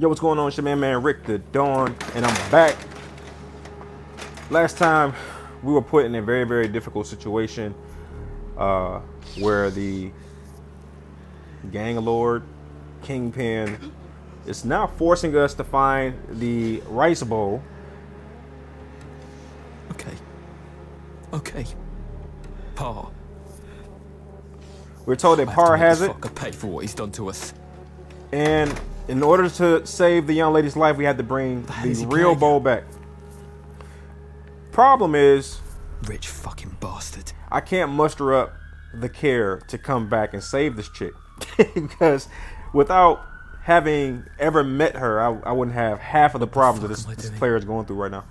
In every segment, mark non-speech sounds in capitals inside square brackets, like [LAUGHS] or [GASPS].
Yo, what's going on? It's your man, man Rick Da Don, and I'm back. Last time, we were put in a very, very difficult situation uh, where the gang lord, kingpin, is now forcing us to find the rice bowl. Okay. Okay. Parr. We're told that I Parr has it, fucker pay for what he's done to us. and in order to save the young lady's life, we had to bring the real bowl back. Problem is, Rich fucking bastard. I can't muster up the care to come back and save this chick [LAUGHS] because without having ever met her, I, I wouldn't have half of the problems that this, this player is going through right now.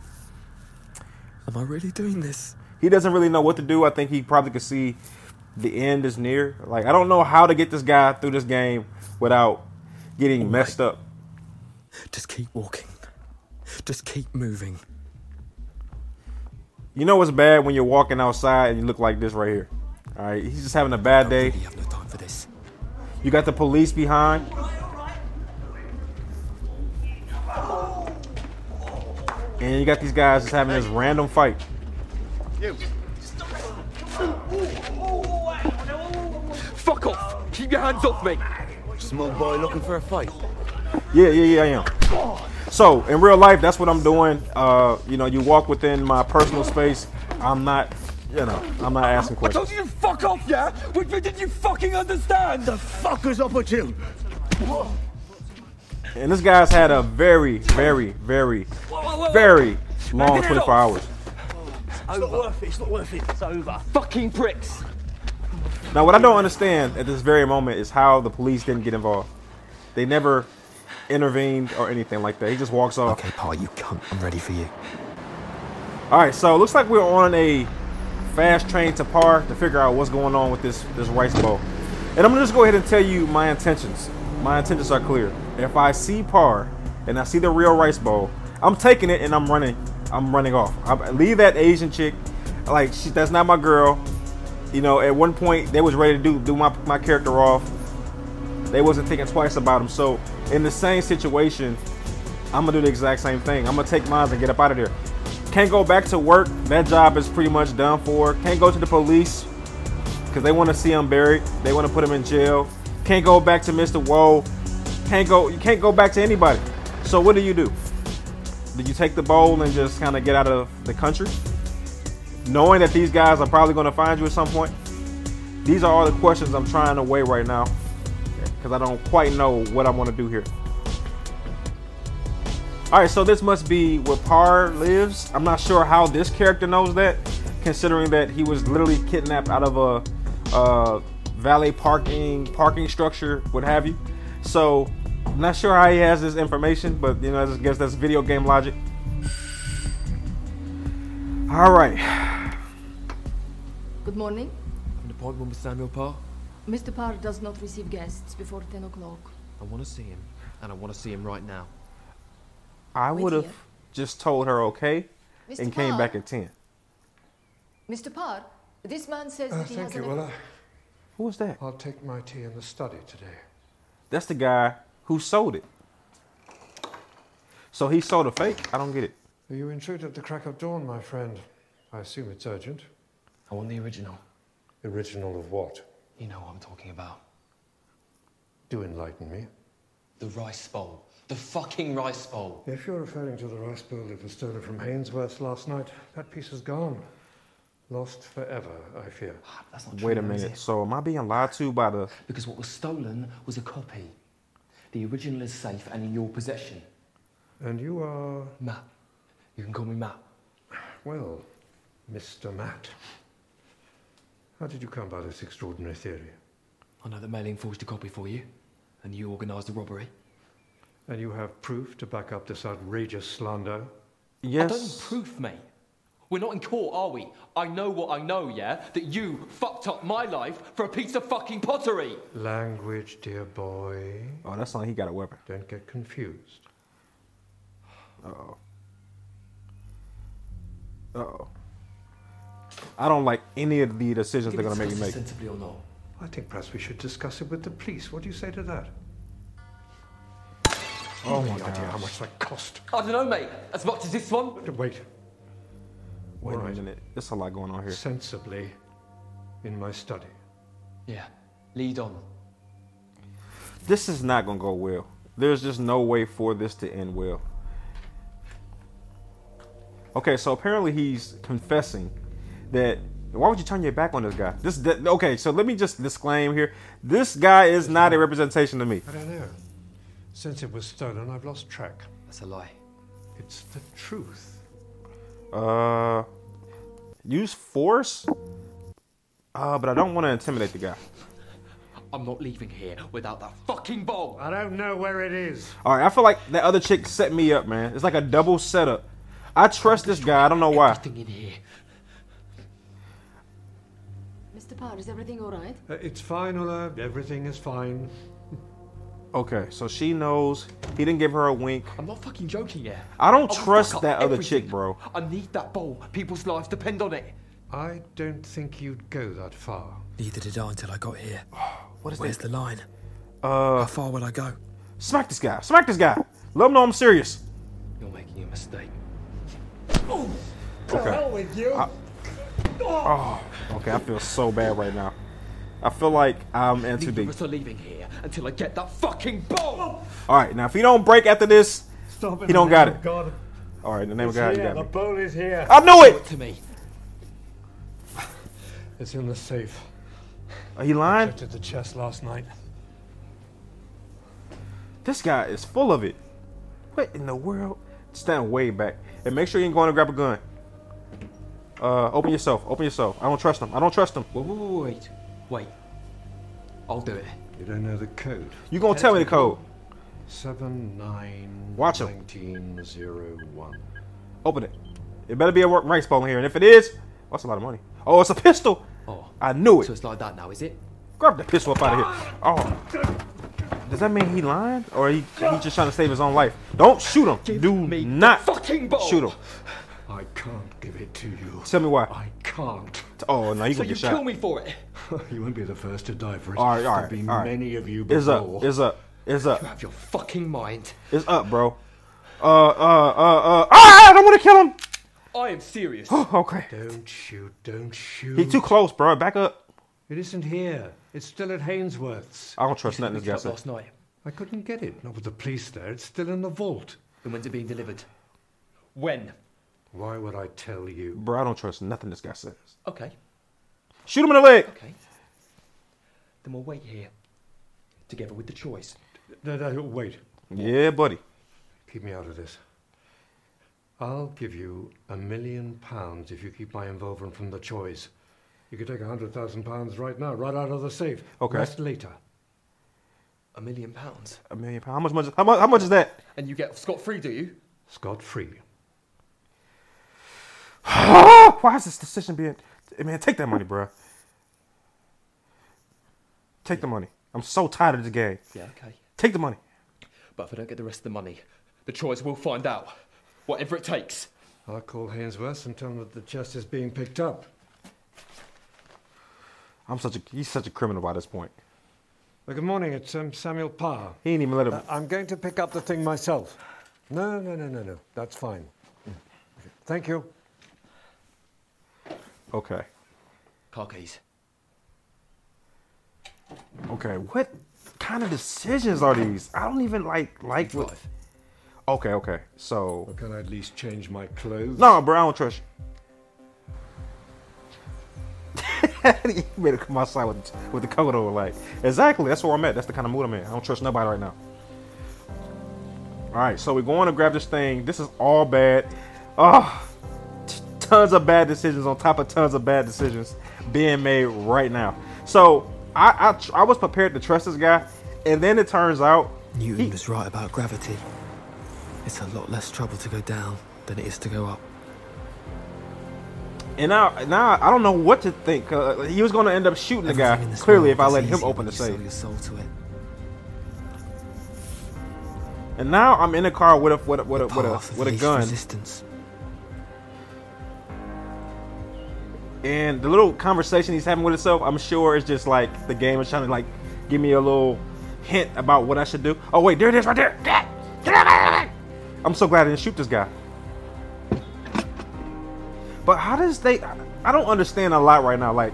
Am I really doing this? He doesn't really know what to do. I think he probably could see the end is near. Like I don't know how to get this guy through this game without getting messed up. Just keep walking. Just keep moving. You know what's bad when you're walking outside and you look like this right here. All right, he's just having a bad day. really have no time for this. You got the police behind. And you got these guys just having this random fight. Fuck off! Keep your hands off me! Small boy looking for a fight. Yeah, yeah, yeah, I am. So in real life, that's what I'm doing. Uh, you know, you walk within my personal space. I'm not, you know, I'm not asking questions. I told you to fuck off, yeah? Which bit did you fucking understand? The fuckers up with you. And this guy's had a very, very, very, very long 24 hours. It's not worth it. It's not worth it. It's over. Fucking pricks! Now, what I don't understand at this very moment is how the police didn't get involved. They never intervened or anything like that. He just walks off. Okay, Paul, you come. I'm ready for you. All right, so it looks like we're on a fast train to Parr to figure out what's going on with this this rice bowl. And I'm gonna just go ahead and tell you my intentions. My intentions are clear. If I see Parr and I see the real rice bowl, I'm taking it and I'm running. I'm running off. I leave that Asian chick. Like she, that's not my girl. You know, at one point they was ready to do do my my character off. They wasn't thinking twice about him. So in the same situation, I'm gonna do the exact same thing. I'm gonna take mine and get up out of there. Can't go back to work. That job is pretty much done for. Can't go to the police because they want to see him buried. They want to put him in jail. Can't go back to Mr. Woe. Can't go. You can't go back to anybody. So what do you do? Do you take the bowl and just kind of get out of the country, knowing that these guys are probably going to find you at some point? These are all the questions I'm trying to weigh right now because I don't quite know what I want to do here. All right, so this must be where Parr lives. I'm not sure how this character knows that, considering that he was literally kidnapped out of a, uh valet parking parking structure, what have you. So, I'm not sure how he has this information, but you know, I guess that's video game logic. All right, Good morning. An appointment with Samuel Parr? Mr. Parr does not receive guests before 10 o'clock. I want to see him, and I want to see him right now. I Wait would have here. just told her okay Mr. and came Parr? back at ten. Mr. Parr, this man says Uh, that he thank has you. an... Well, uh, Who was that? I'll take my tea in the study today. That's the guy who sold it. So he sold a fake. I don't get it. You intrude at the crack of dawn, my friend. I assume it's urgent. I want the original. Original of what? You know what I'm talking about. Do enlighten me. The rice bowl. The fucking rice bowl. If you're referring to the rice bowl that was stolen from Hainsworth's last night, that piece is gone. Lost forever, I fear. Ah, that's not true. Wait a though, is minute. it? So am I being lied to by the? Because what was stolen was a copy. The original is safe and in your possession. And you are, Matt. You can call me Matt. well, Mr. Matt. How did you come by this extraordinary theory? I know that Mei Ling forged a copy for you, and you organised the robbery. And you have proof to back up this outrageous slander? Yes. I don't need Yes. proof, mate. We're not in court, are we? I know what I know, yeah? That you fucked up my life for a piece of fucking pottery. Language, dear boy. Oh, that's not. He got a weapon. Don't get confused. Uh oh. Uh oh. I don't like any of the decisions they're gonna make me make. Sensibly or not? I think perhaps we should discuss it with the police. What do you say to that? Oh my idea how much that cost. I don't know, mate. As much as this one? Wait, Wait Alright. a minute. There's a lot going on here. sensibly in my study. Yeah. Lead on. This is not gonna go well. There's just no way for this to end well. Okay, so apparently he's confessing that. Why would you turn your back on this guy? This that, okay. So let me just disclaim here: this guy is not a representation of me. I don't know. Since it was stolen, I've lost track. That's a lie. It's the truth. Uh, use force. Uh, but I don't want to intimidate the guy. I'm not leaving here without that fucking bomb. I don't know where it is. All right, I feel like that other chick set me up, man. It's like a double setup. I trust this guy. I don't know why. Everything in here. Mr. Is everything all right? Uh, it's fine, Ulla. Everything is fine. [LAUGHS] Okay, so she knows he didn't give her a wink. I'm not fucking joking here. I don't will trust fuck up that other everything. chick, bro. I need that bowl. People's lives depend on it. I don't think you'd go that far. Neither did I until I got here. [SIGHS] What is Where's that? the line? Uh, How far will I go? smack this guy. Smack this guy. Let him know I'm serious. You're making a mistake. Oh, Okay. with you. Oh, okay. I feel so bad right now. I feel like I'm in too Neither deep. of us are leaving here until I get that fucking bomb. All right, now if he don't break after this, Stop it. He don't got it. Oh, God. all right. In the name It's of God, you here. got The me. bowl is here. I knew it. To me. It's in the safe. Are you lying? Checked at the chest last night. This guy is full of it. What in the world? Stand way back and make sure you ain't going to grab a gun. Uh, open yourself. Open yourself. I don't trust him. I don't trust him. Wait, wait, wait, wait. Wait. I'll do it. You don't know the code. You gonna tell me the code? Seven nine. Watch him. Nineteen zero one. Open it. It better be a work rice bowl in here, and if it is, that's a lot of money. Oh, it's a pistol. Oh. I knew it. So it's like that now, is it? Grab the pistol up out of here. Oh. Does that mean he lying, or he he just trying to save his own life? Don't shoot him. Give Do me not fucking bomb. shoot him. I can't give it to you. Tell me why. I can't. Oh no, you So gonna you get shot. kill me for it. [LAUGHS] you won't be the first to die for it. All right, all There'll be all right. many of you before. It's up. before. It's up. It's up. You have your fucking mind. It's up, bro. Uh, uh, uh, uh. Ah! I don't want to kill him. I am serious. [GASPS] Okay. Don't shoot. Don't shoot. He's too close, bro. Back up. It isn't here. It's still at Hainsworth's. I don't trust nothing We this guy cut said. last night. I couldn't get it. Not with the police there. It's still in the vault. And when's it being delivered? When? Why would I tell you? Bro, I don't trust nothing this guy says. Okay. Shoot him in the leg. Okay. Then we'll wait here. Together with the choice. No, no, wait. Yeah, buddy. Keep me out of this. I'll give you a million pounds if you keep my involvement from the choice. You could take a hundred thousand pounds right now, right out of the safe. Okay. Rest later. A million pounds. A million pounds. How much? much how much? How much is that? And you get scot free, do you? Scot free. Why is this decision being? Man, take that money, bro. Take the money. I'm so tired of this game. Yeah, okay. Take the money. But if I don't get the rest of the money, the choice will find out. Whatever it takes. I'll call Hainsworth and tell him that the chest is being picked up. I'm such a he's such a criminal by this point. Uh, good morning, it's um, Samuel Parr. He ain't even let him. Uh, I'm going to pick up the thing myself. No, no, no, no, no. That's fine. Thank you. Okay. Car keys. Okay. What kind of decisions are these? I don't even like like what. Okay. Okay. So Well, can I at least change my clothes? no, bro. I don't trust you. [LAUGHS] you better come outside with with the coat on. Like exactly. That's where I'm at. That's the kind of mood I'm in. I don't trust nobody right now. All right. So we're going to grab this thing. This is all bad. Oh, t- tons of bad decisions on top of tons of bad decisions being made right now. So I I, I was prepared to trust this guy, and then it turns out Newton he- was right about gravity. It's a lot less trouble to go down than it is to go up. And now, now I don't know what to think. Uh, he was going to end up shooting the guy. Everything in this Clearly, if I let him open the safe. your soul to it. And now I'm in a car with a with a with a, with a, Path of with a gun. resistance. And the little conversation he's having with himself, I'm sure is just like the game is trying to like give me a little hint about what I should do. Oh wait, there it is, right there. I'm so glad I didn't shoot this guy. But how does they? I don't understand a lot right now. Like,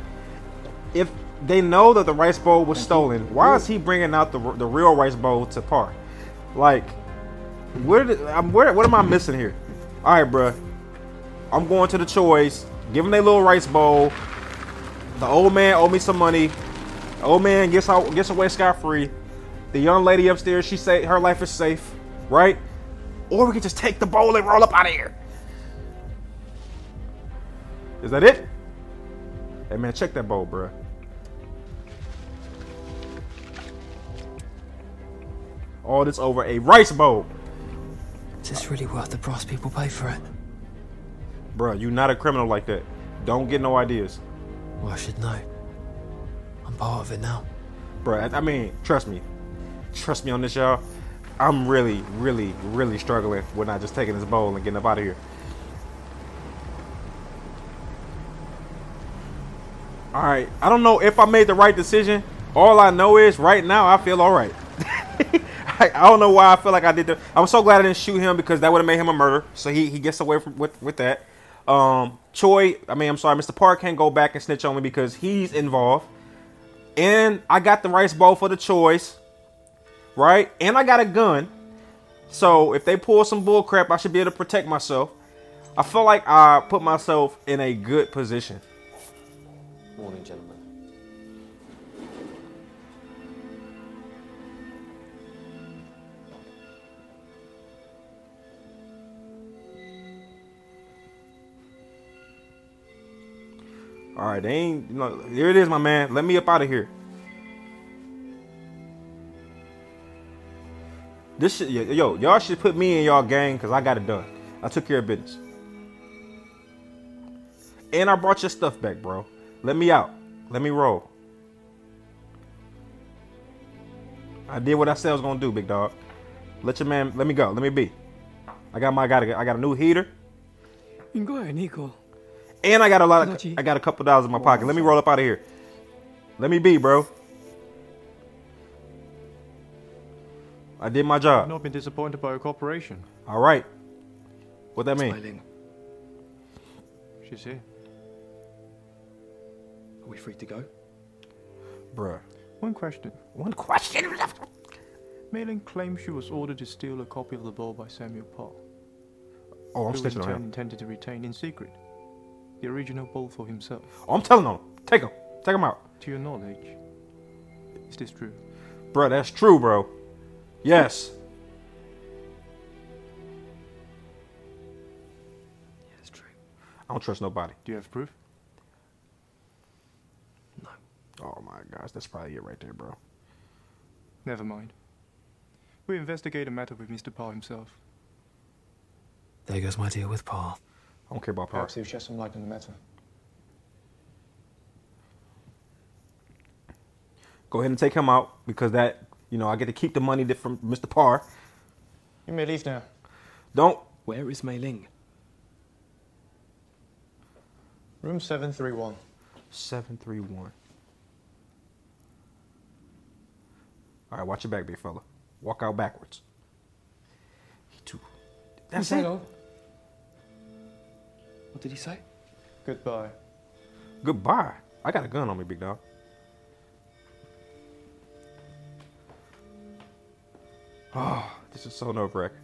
if they know that the rice bowl was stolen, why is he bringing out the the real rice bowl to Parr? Like, where did where? What am I missing here? All right, bruh. I'm going to the choice. Give them their little rice bowl. The old man owe me some money. The old man gets out, gets away scot free. The young lady upstairs, she say her life is safe, right? Or we can just take the bowl and roll up out of here. Is that it? Hey man, check that bowl, bruh. All this over a rice bowl. Is this really worth the price people pay for it? Bruh, you not a criminal like that. Don't get no ideas. Well, I should know. I'm part of it now. Bruh, I I mean, trust me. Trust me on this, y'all. I'm really, really, really struggling with not just taking this bowl and getting up out of here. All right. I don't know if I made the right decision. All I know is right now I feel all right. [LAUGHS] I, I don't know why I feel like I did the. I'm so glad I didn't shoot him because that would have made him a murder. So he, he gets away from with with that. Um, Choi, I mean, I'm sorry, Mr. Park can't go back and snitch on me because he's involved. And I got the rice bowl for the choice, right? And I got a gun. So if they pull some bull crap, I should be able to protect myself. I feel like I put myself in a good position. Morning, gentlemen. All right, they ain't. You know, here it is, my man. Let me up out of here. This shit, yo, y'all should put me in y'all gang because I got it done. I took care of business. And I brought your stuff back, bro. Let me out. Let me roll. I did what I said I was gonna do, big dog. Let your man. Let me go. Let me be. I got my. I got. A, I got a new heater. You can go ahead, Nico and I got a lot of, I got a couple dollars in my pocket. Let me roll up out of here. Let me be, bro. I did my job. Not been disappointed by your cooperation. All right. What that mean? Smiling. She's here. Are we free to go? Bruh. One question. One question. Mei Ling claims she was ordered to steal a copy of the ball by Samuel Parr, Oh, I'm who in snitching turn him. intended to retain in secret the original ball for himself. Oh, I'm telling on him. Take him. Take him out. To your knowledge, is this true? Bro, that's true, bro. Yes. Yeah, it's true. I don't trust nobody. Do you have proof? No. Oh my gosh, that's probably it right there, bro. Never mind. We investigate the matter with Mr. Paul himself. There goes my deal with Parr. I don't care about power. Perhaps he'll shed some light on the matter. Go ahead and take him out because that, you know, I get to keep the money that from Mr. Parr. You may leave now. Don't. Where is Mei Ling? Room 731. 731. All right, watch your back, big fella. Walk out backwards. He too. That's it. What did he say? Goodbye. Goodbye. I got a gun on me, big dog. Oh, this is so nerve wracking.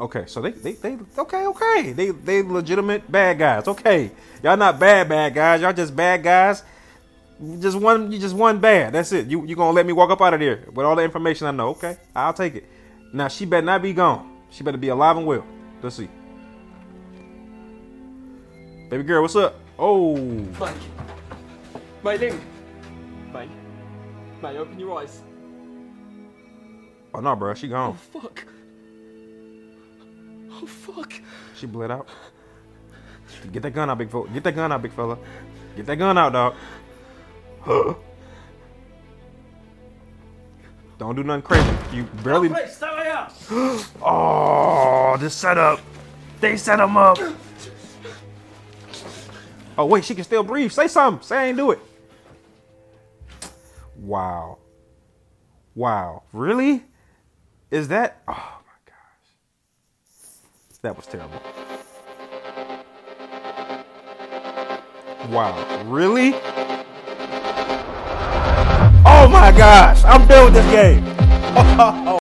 Okay, so they, they, they, okay, okay. They, they legitimate bad guys. Okay, y'all not bad, bad guys. Y'all just bad guys. Just one, you just one bad. That's it. You, you gonna let me walk up out of there with all the information I know? Okay, I'll take it. Now she better not be gone. She better be alive and well. Let's see. Baby girl, what's up? Oh, Mate. Mei Ling. Mate. Mate, open your eyes. oh no, bro, she gone. Oh, fuck. Oh, fuck. She bled out. Get that gun out, big fella. Get that gun out, big fella. Get that gun out, dog. Huh. [GASPS] Don't do nothing crazy. You barely. [GASPS] Oh, this setup. They set him up. Oh wait, she can still breathe. Say something. Say I ain't do it. Wow. Wow. Really? Is that? Oh my gosh, that was terrible. Wow, really? Oh my gosh, I'm done with this game. [LAUGHS]